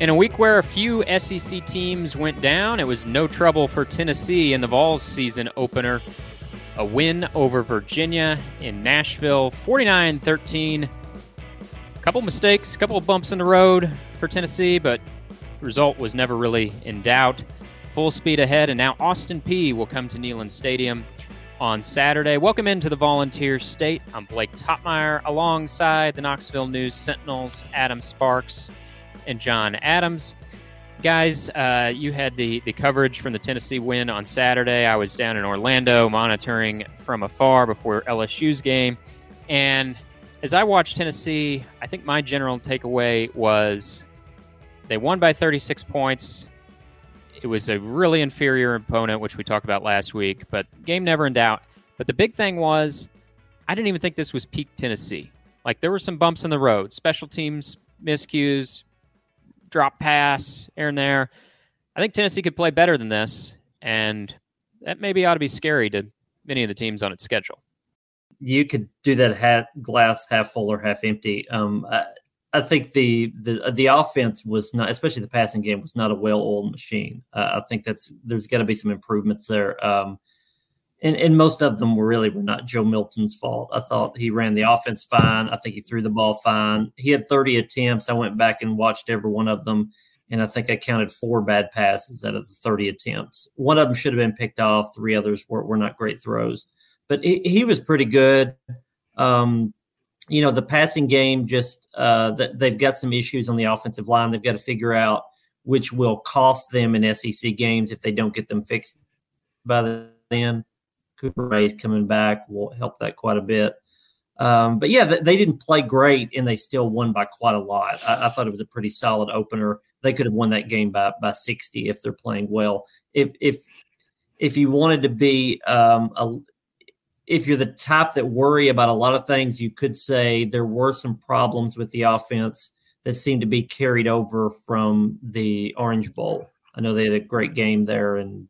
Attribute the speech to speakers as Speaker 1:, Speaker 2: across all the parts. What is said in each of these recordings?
Speaker 1: In a week where a few SEC teams went down, it was no trouble for Tennessee in the Vols season opener. A win over Virginia in Nashville, 49 13. A couple mistakes, a couple of bumps in the road for Tennessee, but the result was never really in doubt. Full speed ahead, and now Austin Peay will come to Neyland Stadium on Saturday. Welcome into the Volunteer State. I'm Blake Toppmeyer alongside the Knoxville News Sentinels, Adam Sparks and John Adams. Guys, uh, you had the, the coverage from the Tennessee win on Saturday. I was down in Orlando monitoring from afar before LSU's game. And as I watched Tennessee, I think my general takeaway was they won by 36 points. It was a really inferior opponent, which we talked about last week, but game never in doubt. But the big thing was, I didn't even think this was peak Tennessee. Like there were some bumps in the road, special teams miscues, drop pass here and there. I think Tennessee could play better than this, and that maybe ought to be scary to many of the teams on its schedule.
Speaker 2: You could do that half glass half full or half empty. Um, I, I, think the the the offense was not, especially the passing game, was not a well-oiled machine. Uh, I think that's there's got to be some improvements there. Um, and, and most of them were really were not Joe Milton's fault. I thought he ran the offense fine. I think he threw the ball fine. He had 30 attempts. I went back and watched every one of them, and I think I counted four bad passes out of the 30 attempts. One of them should have been picked off. Three others were, were not great throws, but he, he was pretty good. Um, you know, the passing game just uh, they've got some issues on the offensive line. They've got to figure out which will cost them in SEC games if they don't get them fixed by then. Cooper Mays coming back will help that quite a bit. Um, but yeah, they didn't play great and they still won by quite a lot. I, I, thought it was a pretty solid opener. They could have won that game by by 60 if they're playing well. If if if you wanted to be um, a, if you're the type that worry about a lot of things, you could say there were some problems with the offense that seemed to be carried over from the Orange Bowl. I know they had a great game there and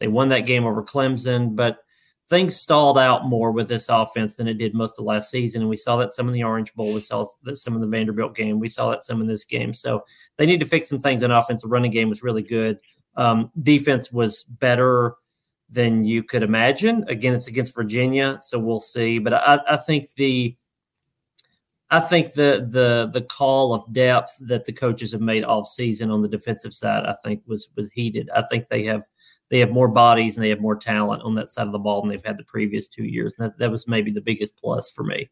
Speaker 2: they won that game over Clemson, but things stalled out more with this offense than it did most of last season. And we saw that some in the Orange Bowl. We saw that some in the Vanderbilt game. We saw that some in this game. So they need to fix some things on offense. The running game was really good. Um, defense was better than you could imagine. Again, it's against Virginia, so we'll see. But I, I think the I think the the the call of depth that the coaches have made all season on the defensive side, I think was was heated. I think they have – they have more bodies and they have more talent on that side of the ball than they've had the previous two years. And that, that was maybe the biggest plus for me.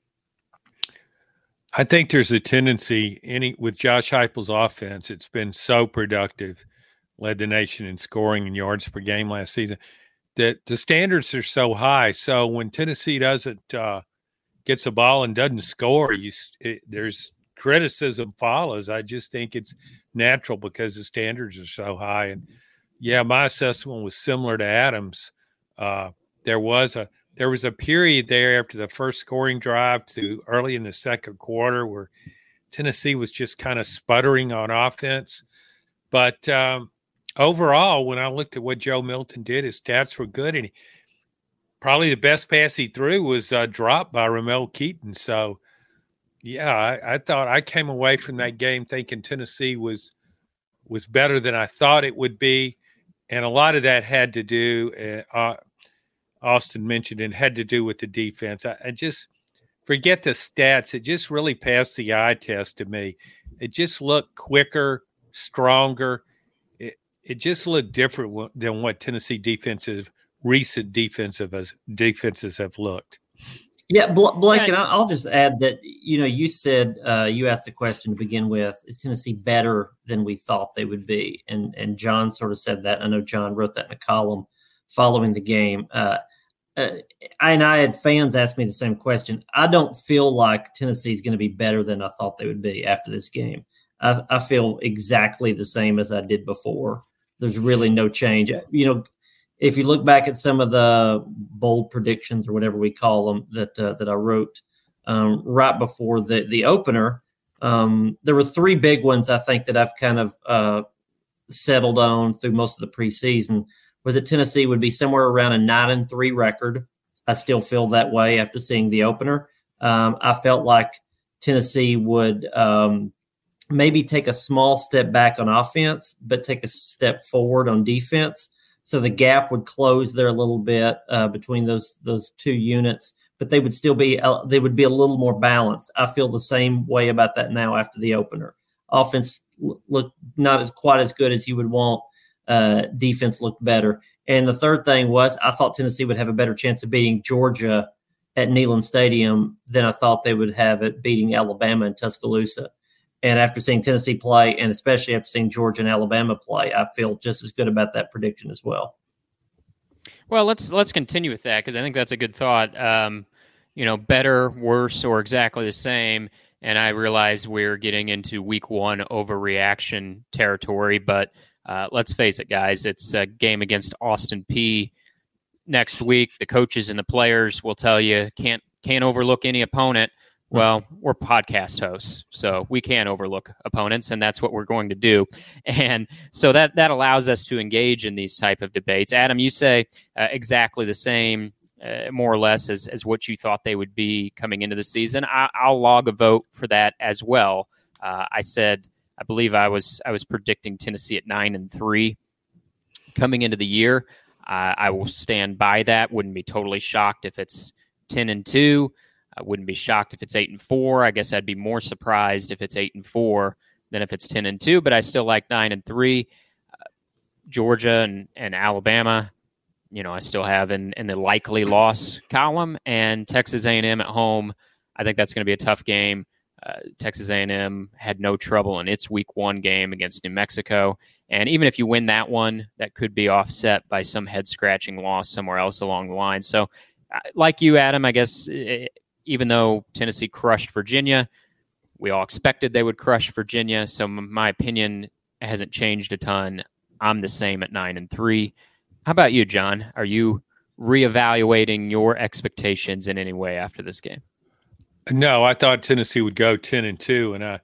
Speaker 3: I think there's a tendency any with Josh Heupel's offense. It's been so productive, led the nation in scoring and yards per game last season. That the standards are so high. So when Tennessee doesn't uh, gets a ball and doesn't score, you it, there's criticism follows. I just think it's natural because the standards are so high and yeah, my assessment was similar to Adams. Uh, there was a there was a period there after the first scoring drive to early in the second quarter where Tennessee was just kind of sputtering on offense. But um, overall, when I looked at what Joe Milton did, his stats were good, and he, probably the best pass he threw was uh, dropped by Ramel Keyton. So, yeah, I, I, thought I came away from that game thinking Tennessee was was better than I thought it would be and a lot of that had to do. Uh, uh, Austin mentioned it had to do with the defense. I, I, just forget the stats. It just really passed the eye test to me. It just looked quicker, stronger. It it just looked different than what Tennessee defensive recent defensive as defenses have looked.
Speaker 2: Yeah, Blake, and I'll just add that you know you said uh, you asked the question to begin with: Is Tennessee better than we thought they would be? And and John sort of said that. I know John wrote that in a column following the game. Uh, uh, and I had fans ask me the same question. I don't feel like Tennessee is going to be better than I thought they would be after this game. I, I feel exactly the same as I did before. There's really no change. You know, if you look back at some of the bold predictions or whatever we call them that uh, that I wrote um, right before the the opener, um, there were three big ones I think that I've kind of uh, settled on through most of the preseason. Was that Tennessee would be somewhere around a nine and three record? I still feel that way after seeing the opener. Um, I felt like Tennessee would um, maybe take a small step back on offense, but take a step forward on defense. So the gap would close there a little bit uh, between those those two units, but they would still be uh, they would be a little more balanced. I feel the same way about that now after the opener. Offense looked not as quite as good as you would want. Uh, defense looked better. And the third thing was I thought Tennessee would have a better chance of beating Georgia at Neyland Stadium than I thought they would have at beating Alabama in Tuscaloosa. And after seeing Tennessee play, and especially after seeing Georgia and Alabama play, I feel just as good about that prediction as well.
Speaker 1: Well, let's let's continue with that because I think that's a good thought. Um, you know, better, worse, or exactly the same. And I realize we're getting into week one overreaction territory, but uh, let's face it, guys, it's a game against Austin Peay next week. The coaches and the players will tell you can't can't overlook any opponent. Well, we're podcast hosts, so we can't overlook opponents, and that's what we're going to do. And so that that allows us to engage in these type of debates. Adam, you say uh, exactly the same, uh, more or less, as as what you thought they would be coming into the season. I, will log a vote for that as well. Uh, I said, I believe I was I was predicting Tennessee at nine and three coming into the year. I will stand by that. Wouldn't be totally shocked if it's ten and two. I wouldn't be shocked if it's eight and four. I guess I'd be more surprised if it's eight and four than if it's ten and two. But I still like nine and three. Uh, Georgia and, and Alabama, you know, I still have in, in the likely loss column, and Texas A&M at home. I think that's going to be a tough game. Uh, Texas A&M had no trouble in its Week One game against New Mexico, and even if you win that one, that could be offset by some head scratching loss somewhere else along the line. So, uh, like you, Adam, I guess even though Tennessee crushed Virginia, we all expected they would crush Virginia. So my opinion hasn't changed a ton. I'm the same at nine and three. How about you, John? Are you reevaluating your expectations in any way after this game?
Speaker 3: No, I thought Tennessee would go ten and two, and I,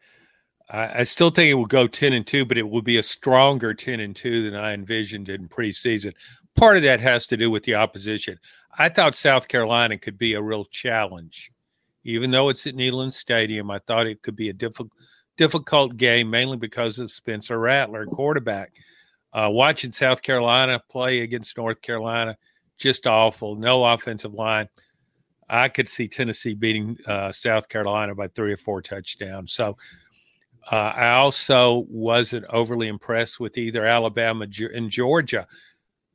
Speaker 3: I still think it will go ten and two, but it will be a stronger ten and two than I envisioned in preseason. Part of that has to do with the opposition. I thought South Carolina could be a real challenge even though it's at Neyland Stadium, I thought it could be a difficult difficult game, mainly because of Spencer Rattler, quarterback. Uh, watching South Carolina play against North Carolina, just awful. No offensive line. I could see Tennessee beating uh, South Carolina by three or four touchdowns. So uh, I also wasn't overly impressed with either Alabama and Georgia,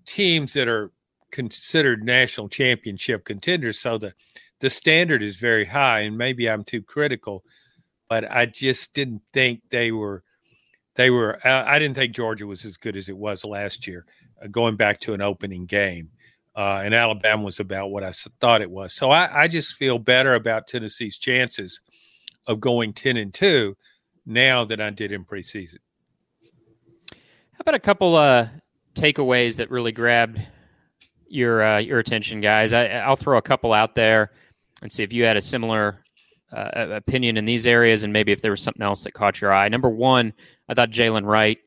Speaker 3: teams that are considered national championship contenders. So the the standard is very high, and maybe I'm too critical, but I just didn't think they were. They were. I didn't think Georgia was as good as it was last year, uh, going back to an opening game, uh, and Alabama was about what I thought it was. So I, I just feel better about Tennessee's chances of going ten and two now than I did in preseason.
Speaker 1: How about a couple uh, takeaways that really grabbed your uh, your attention, guys? I, I'll throw a couple out there and see if you had a similar uh, opinion in these areas and maybe if there was something else that caught your eye. Number one, I thought Jaylen Wright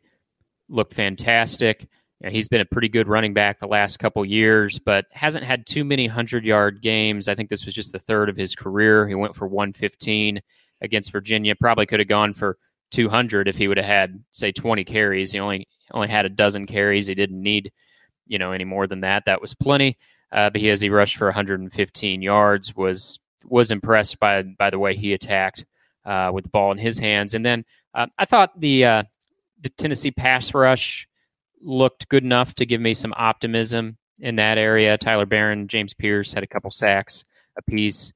Speaker 1: looked fantastic. You know, he's been a pretty good running back the last couple years, but hasn't had too many 100 yard games. I think this was just the third of his career. He went for 115 against Virginia. Probably could have gone for 200 if he would have had, say, 20 carries. He only only had a dozen carries. He didn't need, you know, any more than that. That was plenty uh, but he as he rushed for 115 yards was was impressed by by the way he attacked uh, with the ball in his hands. And then uh, I thought the uh, the Tennessee pass rush looked good enough to give me some optimism in that area. Tyler Baron, James Pearce had a couple sacks apiece.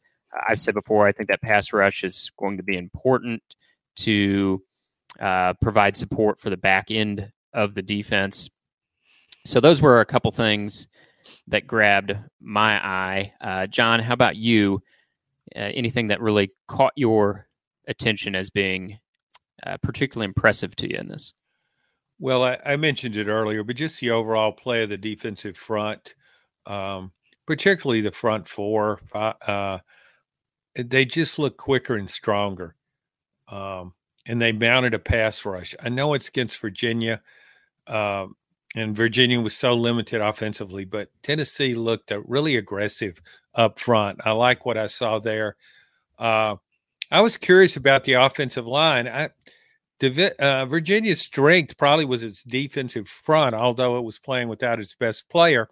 Speaker 1: I've said before, I think that pass rush is going to be important to uh, provide support for the back end of the defense. So those were a couple things that grabbed my eye. Uh, John, how about you? Uh, anything that really caught your attention as being uh, particularly impressive to you in this?
Speaker 3: Well, I, I, mentioned it earlier, but just the overall play of the defensive front, um, particularly the front four, uh, they just look quicker and stronger. Um, and they mounted a pass rush. I know it's against Virginia, uh, and Virginia was so limited offensively, but Tennessee looked uh, really aggressive up front. I like what I saw there. Uh, I was curious about the offensive line. I, uh, Virginia's strength probably was its defensive front, although it was playing without its best player.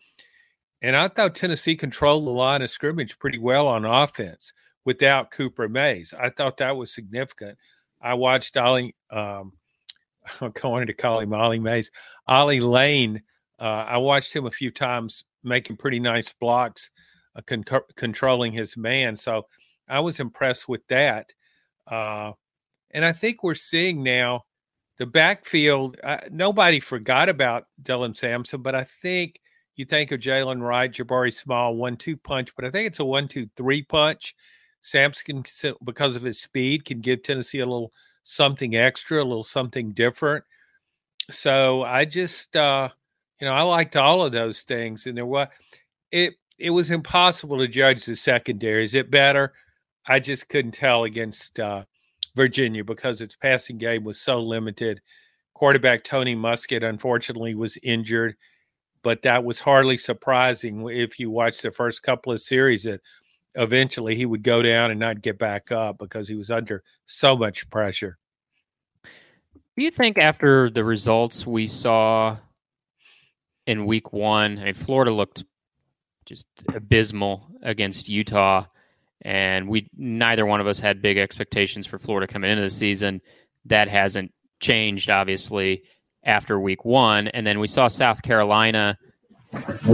Speaker 3: And I thought Tennessee controlled the line of scrimmage pretty well on offense without Cooper Mays. I thought that was significant. I watched Ollie, um, going to call him Ollie Mays, Ollie Lane. Uh, I watched him a few times making pretty nice blocks, uh, con- controlling his man. So I was impressed with that. Uh, and I think we're seeing now the backfield. Uh, nobody forgot about Dylan Sampson, but I think you think of Jaylen Wright, Jabari Small, one two punch, but I think it's a one two three punch. Sampson, because of his speed, can give Tennessee a little something extra, a little something different. So I just, uh, you know, I liked all of those things, and there was it. It was impossible to judge the secondary. Is it better? I just couldn't tell against uh, Virginia because its passing game was so limited. Quarterback Tony Muskett, unfortunately, was injured, but that was hardly surprising if you watch the first couple of series that eventually he would go down and not get back up because he was under so much pressure.
Speaker 1: Do you think after the results we saw in week one, I mean, Florida looked just abysmal against Utah and we neither one of us had big expectations for Florida coming into the season. That hasn't changed, obviously, after week one, and then we saw South Carolina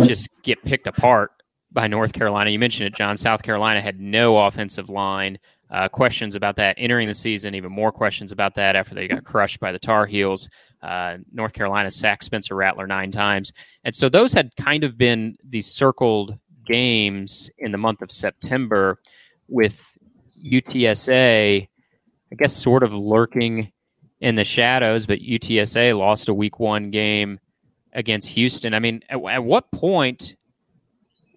Speaker 1: just get picked apart by North Carolina. You mentioned it, John. South Carolina had no offensive line. Uh, questions about that entering the season, even more questions about that after they got crushed by the Tar Heels. Uh, North Carolina sacked Spencer Rattler nine times. And so those had kind of been the circled games in the month of September with UTSA, I guess, sort of lurking in the shadows, but UTSA lost a week one game against Houston. I mean, at, at what point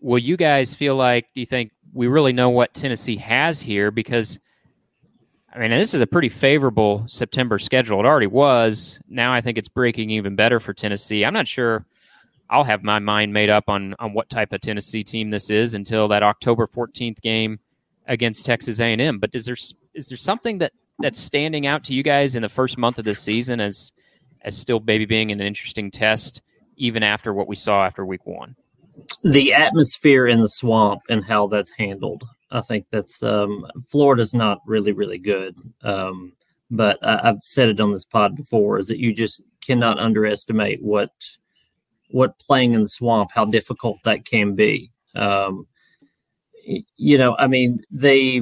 Speaker 1: will you guys feel like, do you think we really know what Tennessee has here? Because, I mean, this is a pretty favorable September schedule. It already was. Now I think it's breaking even better for Tennessee. I'm not sure I'll have my mind made up on on what type of Tennessee team this is until that October 14th game against Texas A&M. But is there is there something that that's standing out to you guys in the first month of the season as as still maybe being an interesting test even after what we saw after week one?
Speaker 2: The atmosphere in the swamp and how that's handled. I think that's um, Florida's not really really good. Um, but I, I've said it on this pod before is that you just cannot underestimate what what playing in the swamp, how difficult that can be. Um, you know, I mean, they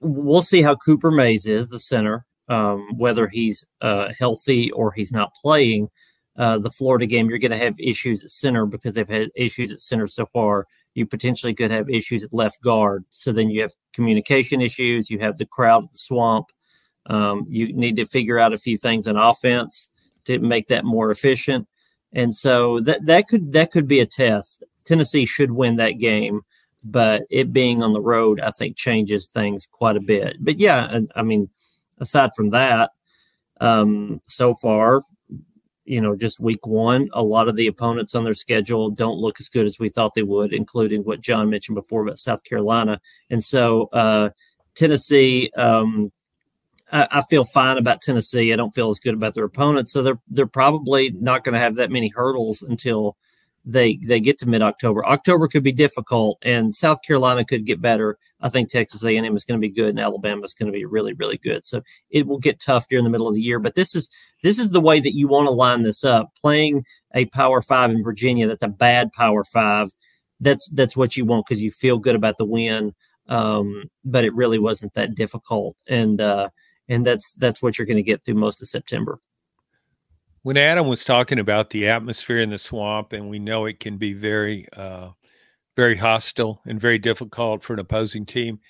Speaker 2: we'll see how Cooper Mays is the center, um, whether he's uh, healthy or he's not playing. Uh, the Florida game, you're going to have issues at center because they've had issues at center so far. You potentially could have issues at left guard. So then you have communication issues. You have the crowd at the swamp. Um, you need to figure out a few things in offense to make that more efficient. And so that that could that could be a test. Tennessee should win that game, but it being on the road, I think, changes things quite a bit. But yeah, I, mean, aside from that, um, so far, you know, just week one, a lot of the opponents on their schedule don't look as good as we thought they would, including what John mentioned before about South Carolina. And so uh, Tennessee, um, I, I feel fine about Tennessee. I don't feel as good about their opponents, so they're they're probably not going to have that many hurdles until they they get to mid October. October could be difficult, and South Carolina could get better. I think Texas A and M is going to be good, and Alabama is going to be really really good. So it will get tough during the middle of the year. But this is this is the way that you want to line this up. Playing a Power Five in Virginia, that's a bad Power Five. That's that's what you want because you feel good about the win. Um, but it really wasn't that difficult, and uh, and that's that's what you're going to get through most of September.
Speaker 3: When Adam was talking about the atmosphere in the swamp, and we know it can be very, uh, very hostile and very difficult for an opposing team,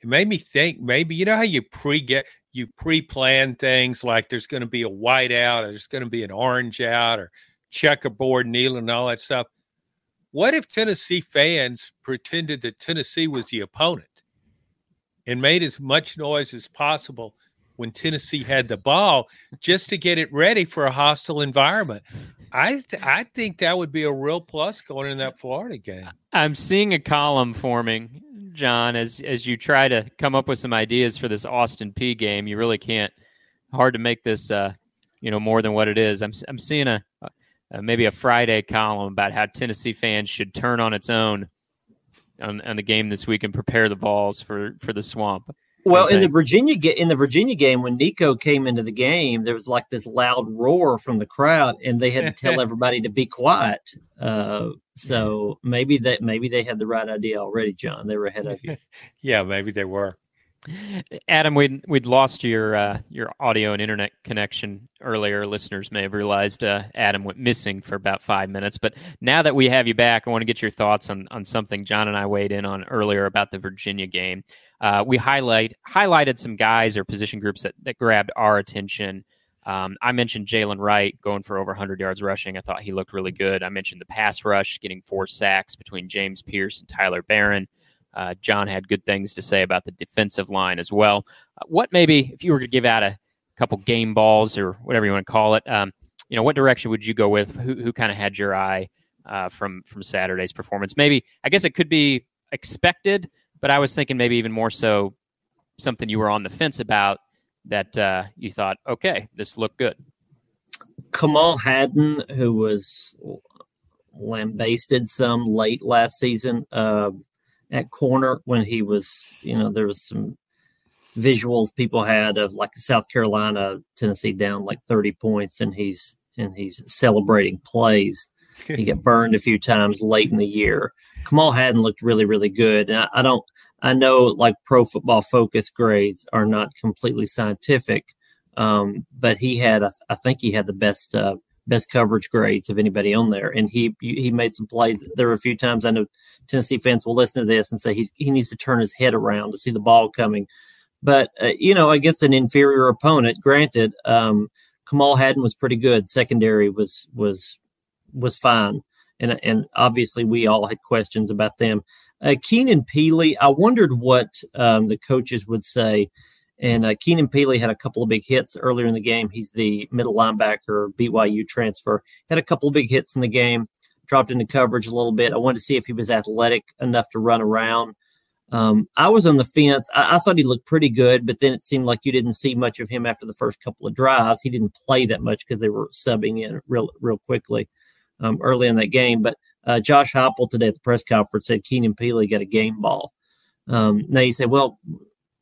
Speaker 3: it made me think maybe you know how you pre get you pre-plan things like there's going to be a white out, or there's going to be an orange out, or checkerboard kneel and all that stuff. What if Tennessee fans pretended that Tennessee was the opponent and made as much noise as possible when Tennessee had the ball just to get it ready for a hostile environment? I th- I think that would be a real plus going in that Florida game.
Speaker 1: I'm seeing a column forming, John, as as you try to come up with some ideas for this Austin Peay game. You really can't. Hard to make this, uh, you know, more than what it is. I'm I'm seeing a, a maybe a Friday column about how Tennessee fans should turn on its own on, on the game this week and prepare the balls for for the swamp.
Speaker 2: Well, in the Virginia in the Virginia game, when Nico came into the game, there was like this loud roar from the crowd, and they had to tell everybody to be quiet. Uh, so maybe that maybe they had the right idea already, John. They were ahead of you.
Speaker 3: yeah, maybe they were.
Speaker 1: Adam, we'd we'd lost your uh, your audio and internet connection earlier. Listeners may have realized uh, Adam went missing for about five minutes, but now that we have you back, I want to get your thoughts on on something John and I weighed in on earlier about the Virginia game. Uh, we highlight highlighted some guys or position groups that that grabbed our attention. Um, I mentioned Jaylen Wright going for over 100 yards rushing. I thought he looked really good. I mentioned the pass rush, getting four sacks between James Pearce and Tyler Baron. Uh, John had good things to say about the defensive line as well. Uh, what maybe, if you were to give out a couple game balls or whatever you want to call it, um, you know, what direction would you go with? Who, who kind of had your eye uh, from from Saturday's performance? Maybe I guess it could be expected, but I was thinking maybe even more so something you were on the fence about that uh, you thought, okay, this looked good.
Speaker 2: Kamal Hadden, who was lambasted some late last season, uh, at corner when he was, you know, there was some visuals people had of like South Carolina, Tennessee down like 30 points and he's and he's celebrating plays. he got burned a few times late in the year. Kamal Hadden looked really, really good. And I, I don't I know like pro football focus grades are not completely scientific, um, but he had I think he had the best uh, best coverage grades of anybody on there, and he he made some plays. There were a few times I know Tennessee fans will listen to this and say he's, he needs to turn his head around to see the ball coming. But, uh, you know, against an inferior opponent, granted, um, Kamal Hadden was pretty good. Secondary was, was, was fine. And, and obviously we all had questions about them. Uh, Keenan Pili, I wondered what um, the coaches would say. And uh, Keenan Pili had a couple of big hits earlier in the game. He's the middle linebacker, BYU transfer. Had a couple of big hits in the game dropped into coverage a little bit. I wanted to see if he was athletic enough to run around. Um, I was on the fence. I, I, thought he looked pretty good, but then it seemed like you didn't see much of him after the first couple of drives. He didn't play that much because they were subbing in real, real quickly um, early in that game. But uh, Josh Heupel today at the press conference said Keenan Pili got a game ball. Um, now he said, well,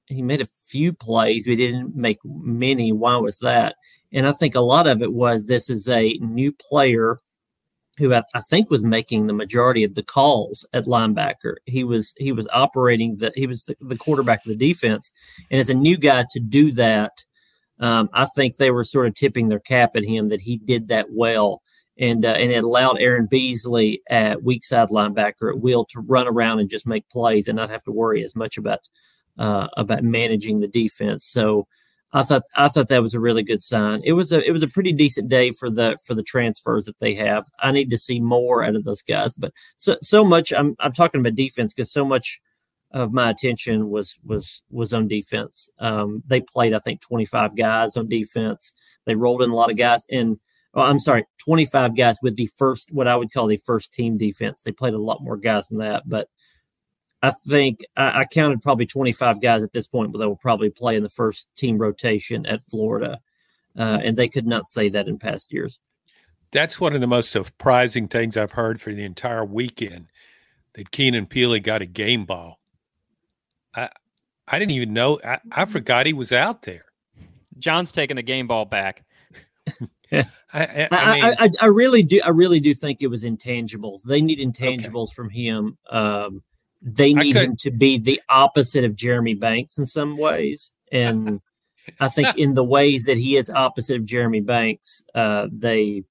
Speaker 2: he made a few plays, we didn't make many. Why was that? And I think a lot of it was this is a new player who I, I, think was making the majority of the calls at linebacker. He was he was operating the he was the, the quarterback of the defense, and as a new guy to do that, um, I think they were sort of tipping their cap at him that he did that well, and uh, and it allowed Aaron Beasley at weak side linebacker at will to run around and just make plays and not have to worry as much about uh, about managing the defense. So. I thought I thought that was a really good sign. It was a it was a pretty decent day for the for the transfers that they have. I need to see more out of those guys, but so so much. I'm I'm talking about defense because so much of my attention was was was on defense. Um, they played I think 25 guys on defense. They rolled in a lot of guys, and well, I'm sorry, 25 guys with the first what I would call the first team defense. They played a lot more guys than that, but I think I, I, counted probably 25 guys at this point, but they will probably play in the first team rotation at Florida. Uh, and they could not say that in past years.
Speaker 3: That's one of the most surprising things I've heard for the entire weekend that Keenan Pili got a game ball. I I didn't even know. I, I forgot he was out there.
Speaker 1: John's taking the game ball back.
Speaker 2: I, I, I, mean, I, I, really do. I really do think it was intangibles. They need intangibles okay. from him. Um, they need him to be the opposite of Jeremy Banks in some ways. And I think in the ways that he is opposite of Jeremy Banks, uh, they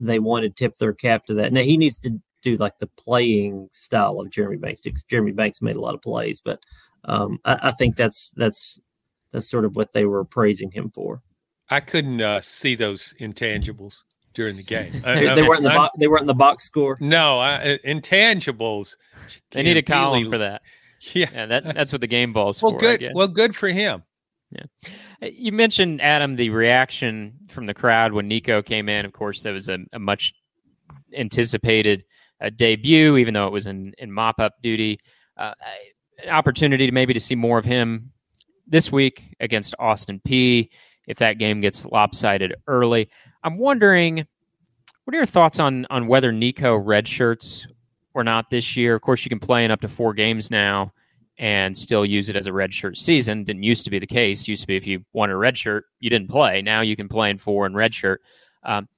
Speaker 2: they want to tip their cap to that. Now he needs to do like the playing style of Jeremy Banks because Jeremy Banks made a lot of plays, but um, I, I, think that's that's that's sort of what they were praising him for.
Speaker 3: I couldn't uh, see those intangibles during the game.
Speaker 2: they, they weren't in the bo- they weren't in the box score.
Speaker 3: No, I, intangibles.
Speaker 1: They need a column really, for that. Yeah, yeah that, that's what the game balls
Speaker 3: well,
Speaker 1: for.
Speaker 3: Good. Well, good for him.
Speaker 1: Yeah. Uh, you mentioned Adam the reaction from the crowd when Nico came in. Of course, that was a, a much anticipated uh, debut, even though it was in, in mop up duty. Uh, an opportunity to maybe to see more of him this week against Austin Peay if that game gets lopsided early. I'm wondering, what are your thoughts on on whether Nico redshirts or not this year? Of course, you can play in up to four games now and still use it as a redshirt season. Didn't used to be the case. Used to be if you wanted a redshirt, you didn't play. Now you can play in four and redshirt. Um,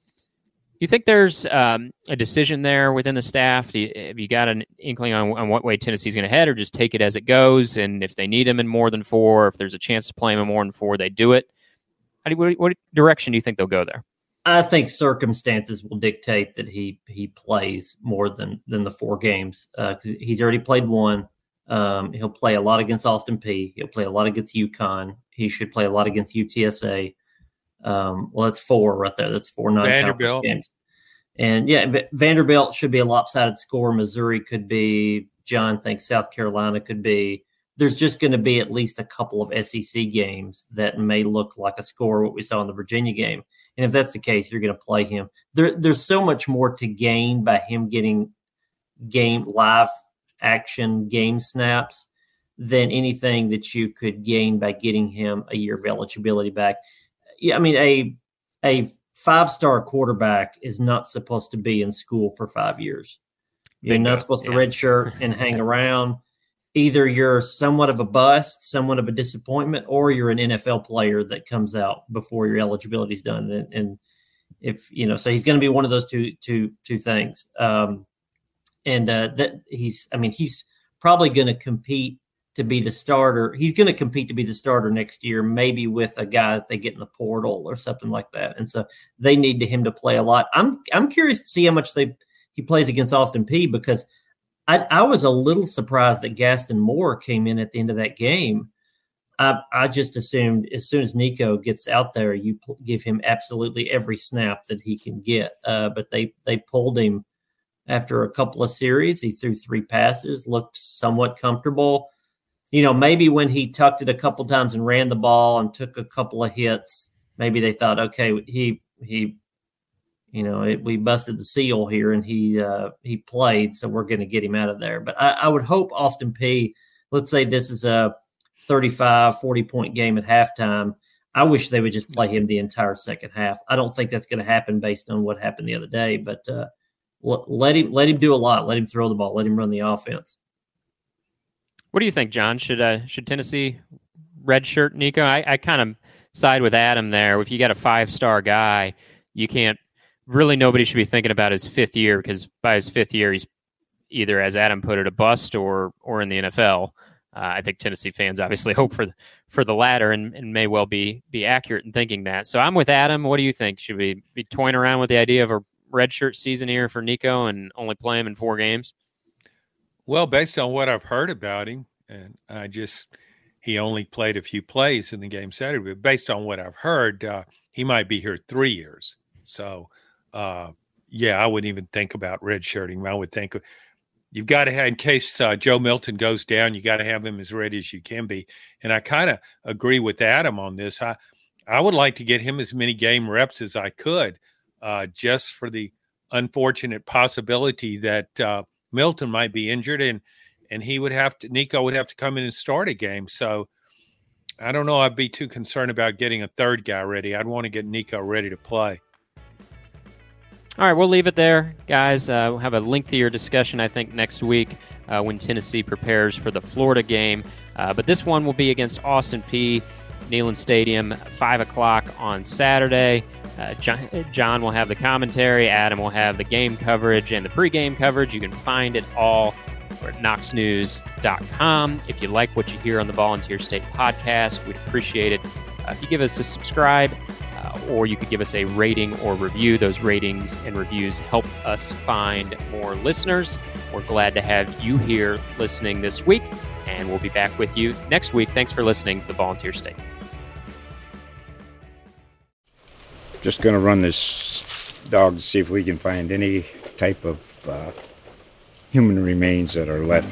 Speaker 1: you think there's um, a decision there within the staff? You, have you got an inkling on, on what way Tennessee's going to head, or just take it as it goes? And if they need him in more than four, if there's a chance to play him in more than four, they do it. How do you, what, what direction do you think they'll go there?
Speaker 2: I think circumstances will dictate that he he plays more than than the four games. Uh, he's already played one. Um, he'll play a lot against Austin Peay. He'll play a lot against UConn. He should play a lot against UTSA. Um, well, that's four right there. That's four non-conference games. And yeah, v- Vanderbilt should be a lopsided score. Missouri could be. John thinks South Carolina could be there's just going to be at least a couple of SEC games that may look like a score what we saw in the Virginia game. And if that's the case, you're going to play him. There, there's so much more to gain by him getting game live action game snaps than anything that you could gain by getting him a year of eligibility back. Yeah, I mean a a five star quarterback is not supposed to be in school for five years. You're not supposed to redshirt and hang around either you're somewhat of a bust, somewhat of a disappointment, or you're an NFL player that comes out before your eligibility is done. And, and, if you know, so he's going to be one of those two two two things. Um, and uh, that he's, I mean, he's probably going to compete to be the starter. He's going to compete to be the starter next year, maybe with a guy that they get in the portal or something like that. And so they need him to play a lot. I'm I'm curious to see how much they he plays against Austin Peay because I, I was a little surprised that Gaston Moore came in at the end of that game. I, I just assumed as soon as Nico gets out there, you p- give him absolutely every snap that he can get. Uh, but they they pulled him after a couple of series. He threw three passes, looked somewhat comfortable. You know, maybe when he tucked it a couple times and ran the ball and took a couple of hits, maybe they thought, okay, he he you know, it, we busted the seal here, and he uh, he played, so we're going to get him out of there. But I, I, would hope Austin Peay. Let's say this is a 35, 40 point game at halftime. I wish they would just play him the entire second half. I don't think that's going to happen based on what happened the other day, but uh, let him let him do a lot. Let him throw the ball. Let him run the offense.
Speaker 1: What do you think, John? Should uh, should Tennessee redshirt Nico? I, I kind of side with Adam there. If you got a five star guy, you can't really nobody should be thinking about his fifth year because by his fifth year he's either, as Adam put it, a bust or or in the NFL. Uh, I think Tennessee fans obviously hope for for the latter and, and may well be be accurate in thinking that. So I'm with Adam. What do you think? Should we be toying around with the idea of a redshirt season here for Nico and only play him in four games?
Speaker 3: Well, based on what I've heard about him, and I just he only played a few plays in the game Saturday, but based on what I've heard, uh, he might be here three years. So uh, yeah, I wouldn't even think about redshirting. I would think you've got to have, in case uh, Joe Milton goes down, you got to have him as ready as you can be. And I kind of agree with Adam on this. I I would like to get him as many game reps as I could, uh, just for the unfortunate possibility that uh, Milton might be injured and and he would have to Nico would have to come in and start a game. So I don't know. I'd be too concerned about getting a third guy ready. I'd want to get Nico ready to play.
Speaker 1: All right, we'll leave it there, guys. Uh, we'll have a lengthier discussion, I think, next week uh, when Tennessee prepares for the Florida game. Uh, but this one will be against Austin Peay. Neyland Stadium, 5 o'clock on Saturday. Uh, John, John, will have the commentary. Adam will have the game coverage and the pregame coverage. You can find it all at knoxnews.com. If you like what you hear on the Volunteer State podcast, we'd appreciate it. Uh, if you give us a subscribe, or you could give us a rating or review. Those ratings and reviews help us find more listeners. We're glad to have you here listening this week, and we'll be back with you next week. Thanks for listening to the Volunteer State.
Speaker 4: Just going to run this dog to see if we can find any type of uh, human remains that are left.